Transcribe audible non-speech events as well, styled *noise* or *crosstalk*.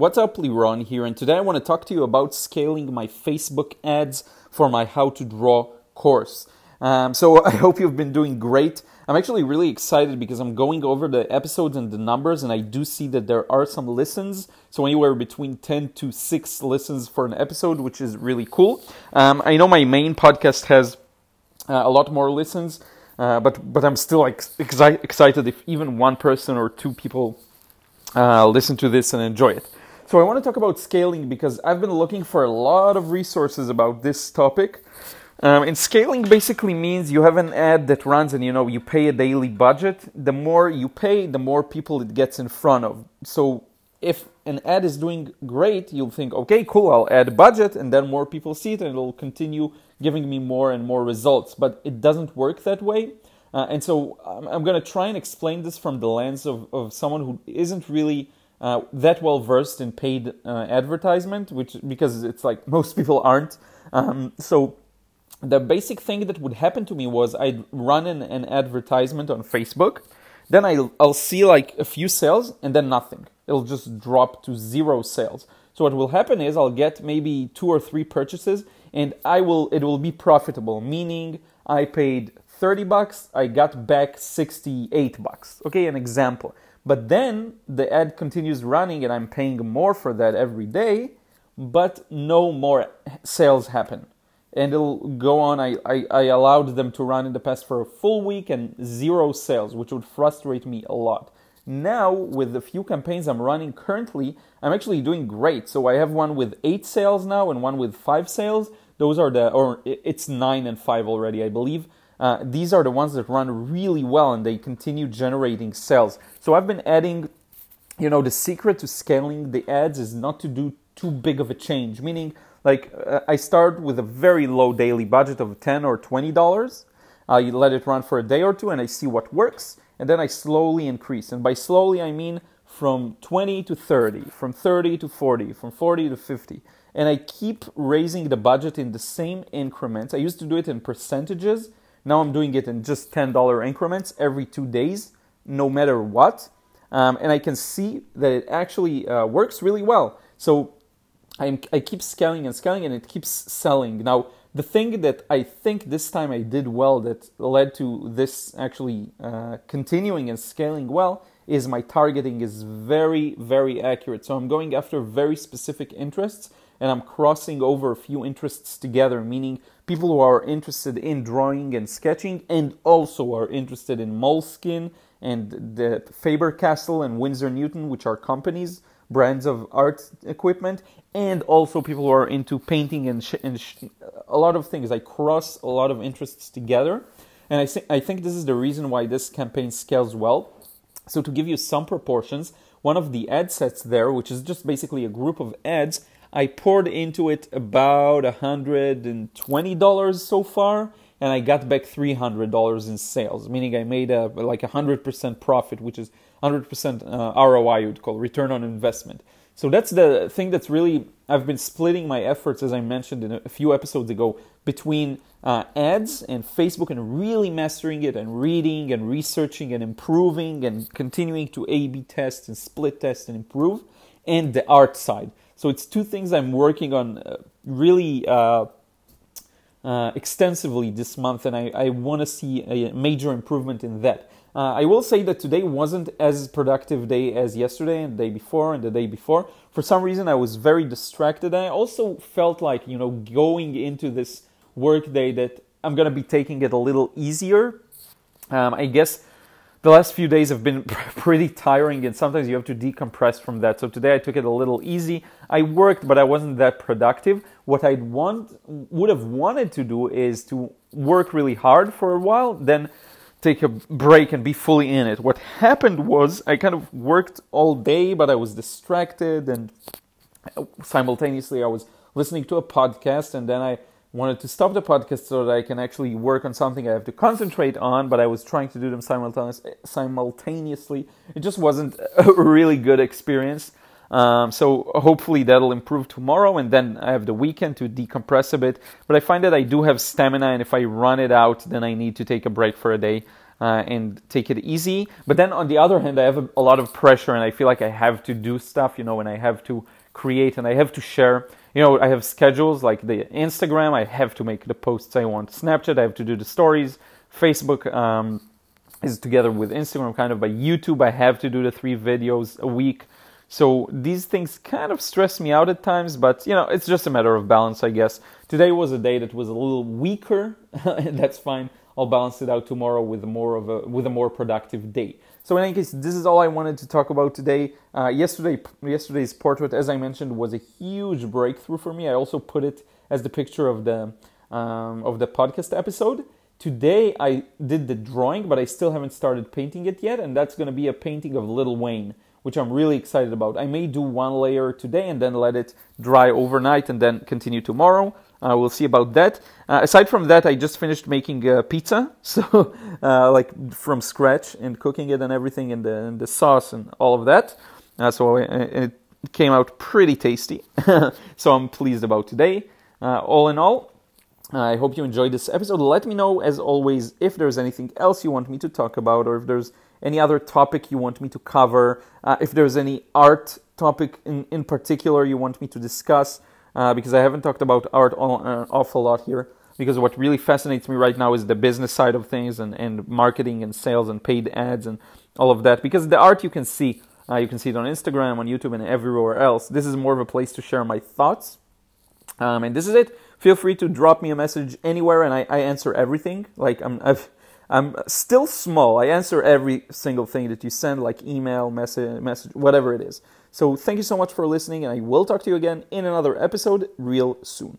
What's up, Liron here, and today I want to talk to you about scaling my Facebook ads for my How to Draw course. Um, so *laughs* I hope you've been doing great. I'm actually really excited because I'm going over the episodes and the numbers, and I do see that there are some listens. So anywhere between 10 to 6 listens for an episode, which is really cool. Um, I know my main podcast has uh, a lot more listens, uh, but but I'm still like exi- excited if even one person or two people uh, listen to this and enjoy it. So I want to talk about scaling because I've been looking for a lot of resources about this topic. Um, and scaling basically means you have an ad that runs and you know you pay a daily budget. The more you pay, the more people it gets in front of. So if an ad is doing great, you'll think, okay, cool, I'll add budget, and then more people see it, and it'll continue giving me more and more results. But it doesn't work that way. Uh, and so I'm, I'm going to try and explain this from the lens of, of someone who isn't really uh, that well versed in paid uh, advertisement, which because it's like *laughs* most people aren't. Um, so the basic thing that would happen to me was I'd run an, an advertisement on Facebook, then I'll, I'll see like a few sales and then nothing. It'll just drop to zero sales. So what will happen is I'll get maybe two or three purchases and I will it will be profitable, meaning I paid 30 bucks, I got back 68 bucks. Okay, an example. But then the ad continues running and I'm paying more for that every day, but no more sales happen. And it'll go on. I, I, I allowed them to run in the past for a full week and zero sales, which would frustrate me a lot. Now, with the few campaigns I'm running currently, I'm actually doing great. So I have one with eight sales now and one with five sales. Those are the, or it's nine and five already, I believe. Uh, these are the ones that run really well and they continue generating sales. So I've been adding, you know, the secret to scaling the ads is not to do too big of a change, meaning like uh, I start with a very low daily budget of 10 or 20 dollars. I let it run for a day or two and I see what works and then I slowly increase. And by slowly I mean from 20 to 30, from 30 to 40, from 40 to 50. And I keep raising the budget in the same increments. I used to do it in percentages now I'm doing it in just $10 increments every two days, no matter what. Um, and I can see that it actually uh, works really well. So I'm, I keep scaling and scaling and it keeps selling. Now, the thing that I think this time I did well that led to this actually uh, continuing and scaling well is my targeting is very, very accurate. So I'm going after very specific interests and I'm crossing over a few interests together, meaning people who are interested in drawing and sketching and also are interested in Moleskine and the Faber-Castell and Winsor Newton, which are companies, brands of art equipment, and also people who are into painting and, sh- and sh- a lot of things. I cross a lot of interests together, and I, th- I think this is the reason why this campaign scales well. So to give you some proportions, one of the ad sets there, which is just basically a group of ads, I poured into it about $120 so far, and I got back $300 in sales, meaning I made a like a 100% profit, which is 100% uh, ROI, you would call return on investment. So that's the thing that's really, I've been splitting my efforts, as I mentioned in a few episodes ago, between uh, ads and Facebook and really mastering it and reading and researching and improving and continuing to A B test and split test and improve, and the art side. So it's two things I'm working on uh, really uh, uh, extensively this month, and I, I want to see a major improvement in that. Uh, I will say that today wasn't as productive day as yesterday and the day before and the day before. For some reason, I was very distracted. I also felt like you know going into this work day that I'm gonna be taking it a little easier. Um, I guess the last few days have been *laughs* pretty tiring and sometimes you have to decompress from that. So today I took it a little easy. I worked, but I wasn't that productive. What I'd want would have wanted to do is to work really hard for a while, then take a break and be fully in it. What happened was I kind of worked all day, but I was distracted and simultaneously I was listening to a podcast and then I wanted to stop the podcast so that I can actually work on something I have to concentrate on, but I was trying to do them simultaneously. It just wasn't *laughs* a really good experience. Um, so hopefully that'll improve tomorrow, and then I have the weekend to decompress a bit. But I find that I do have stamina, and if I run it out, then I need to take a break for a day. uh, and take it easy. But then on the other hand, I have a, a, lot of pressure and I feel like I have to do stuff, you know, and I have to create and I have to share. You know, I have schedules like the Instagram, I have to make the posts I want. Snapchat, I have to do the stories. Facebook um, is together with Instagram, kind of. By YouTube, I have to do the three videos a week. So these things kind of stress me out at times, but you know, it's just a matter of balance, I guess. Today was a day that was a little weaker, *laughs* that's fine. I'll balance it out tomorrow with more of a with a more productive day. So in any case, this is all I wanted to talk about today. Uh, yesterday, yesterday's portrait, as I mentioned, was a huge breakthrough for me. I also put it as the picture of the um, of the podcast episode. Today I did the drawing, but I still haven't started painting it yet, and that's going to be a painting of Lil Wayne, which I'm really excited about. I may do one layer today and then let it dry overnight and then continue tomorrow. Uh, we'll see about that. Uh, aside from that, I just finished making uh, pizza, *laughs* so uh, like from scratch and cooking it and everything, and the, and the sauce and all of that. Uh, so it came out pretty tasty. *laughs* so I'm pleased about today. Uh, all in all, I hope you enjoyed this episode. Let me know, as always, if there's anything else you want me to talk about, or if there's any other topic you want me to cover, if there's any art topic in, in particular you want me to discuss uh, because I haven't talked about art all, uh, awful lot here. Because what really fascinates me right now is the business side of things and, and marketing and sales and paid ads and all of that. Because the art you can see, uh, you can see it on Instagram, on YouTube, and everywhere else. This is more of a place to share my thoughts. Um, and this is it. Feel free to drop me a message anywhere, and I, I answer everything. Like I'm, I've, I'm still small. I answer every single thing that you send, like email, message, message, whatever it is. So thank you so much for listening, and I will talk to you again in another episode real soon.